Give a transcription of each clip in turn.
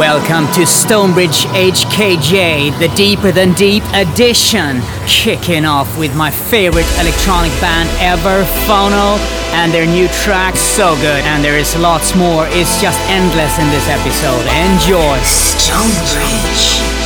Welcome to Stonebridge HKJ, the Deeper Than Deep edition. Kicking off with my favorite electronic band ever, Phono, and their new track, So Good. And there is lots more, it's just endless in this episode. Enjoy. Stonebridge.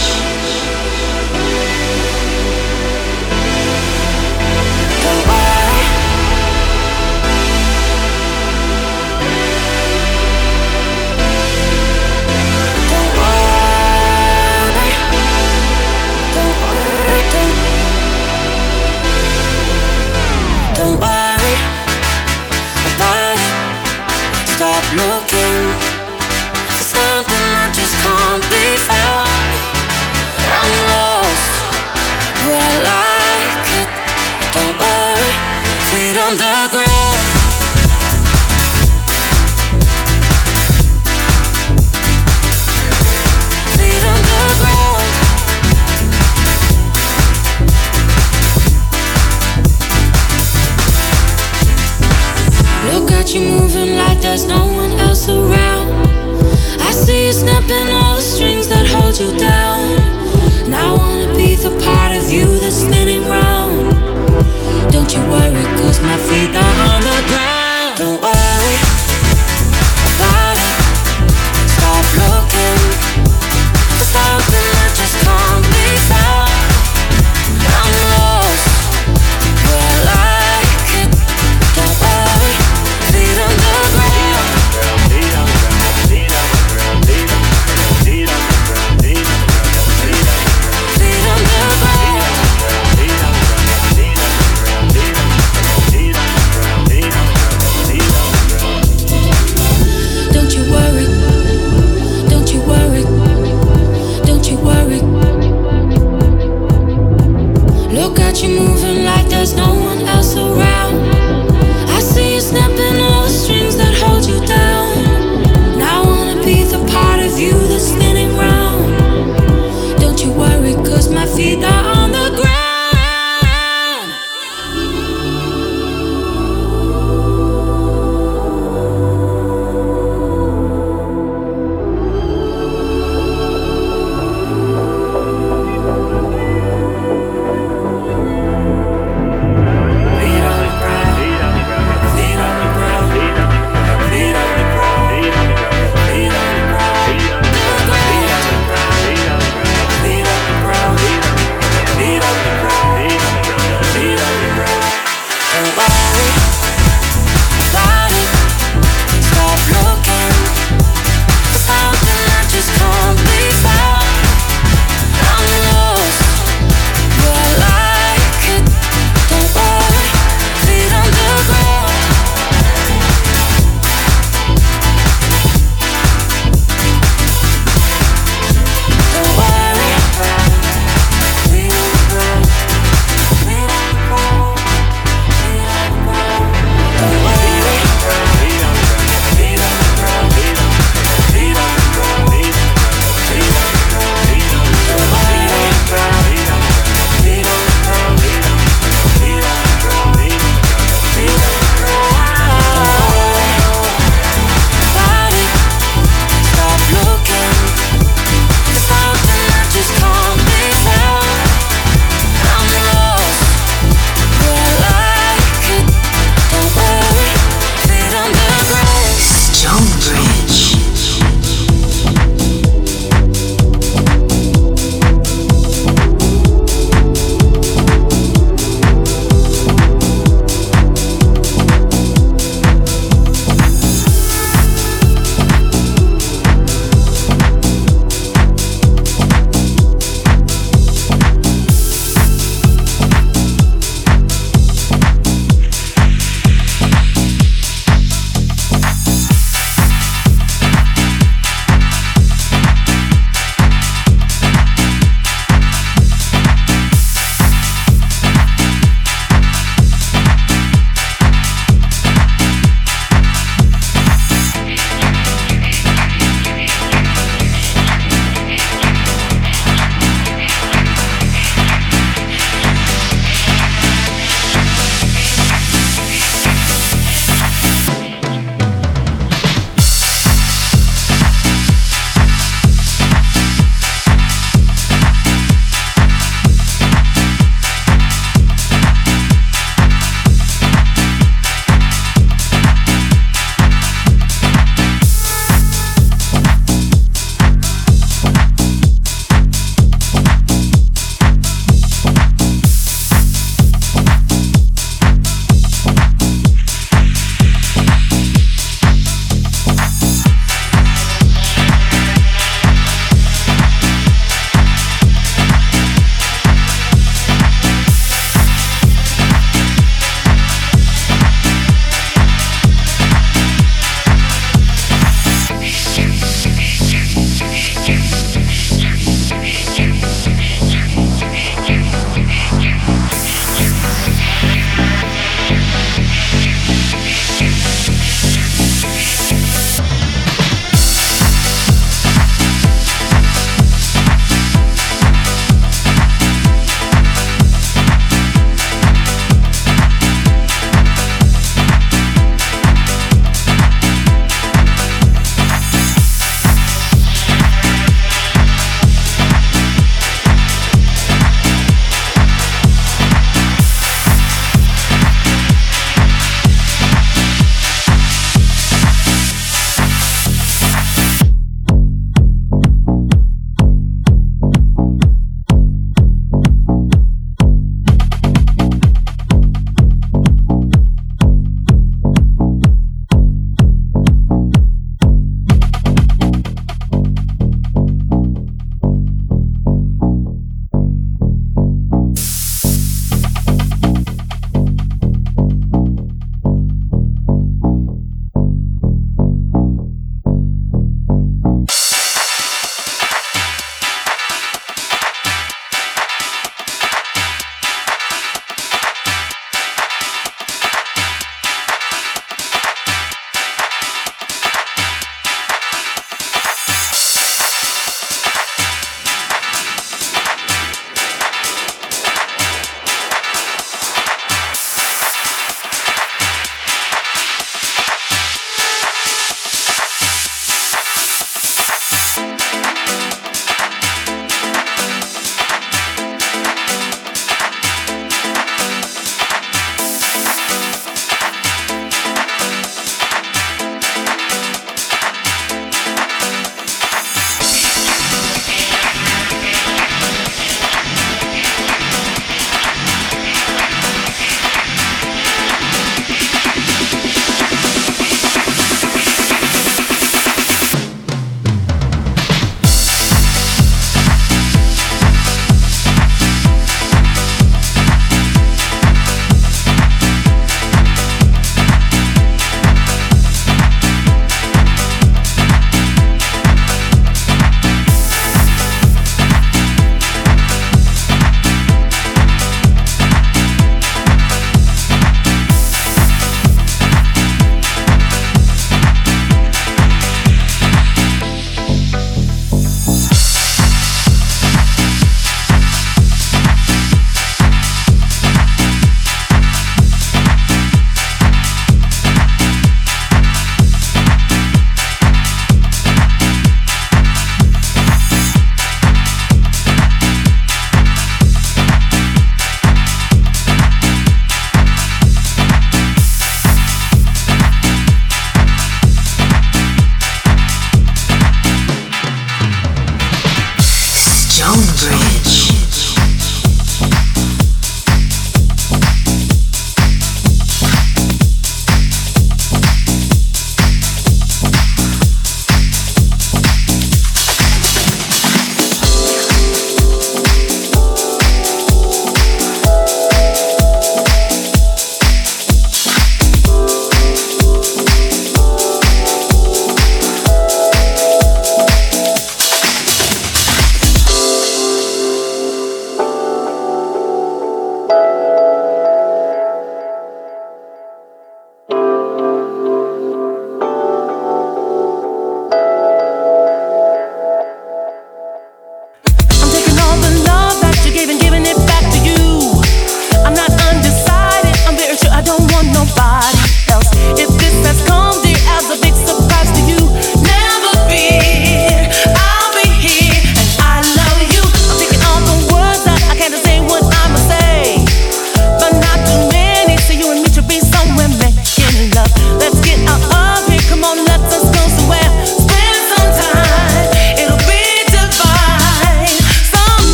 got you moving like there's no one else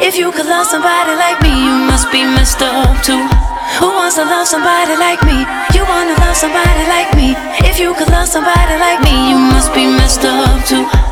If you could love somebody like me, you must be messed up too. Who wants to love somebody like me? You wanna love somebody like me. If you could love somebody like me, you must be messed up too.